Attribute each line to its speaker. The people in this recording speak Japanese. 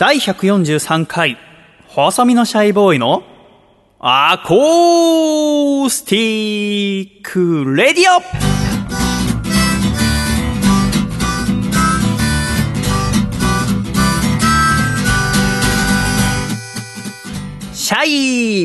Speaker 1: 第143回、細身のシャイボーイのアコースティックレディオ。シャイ。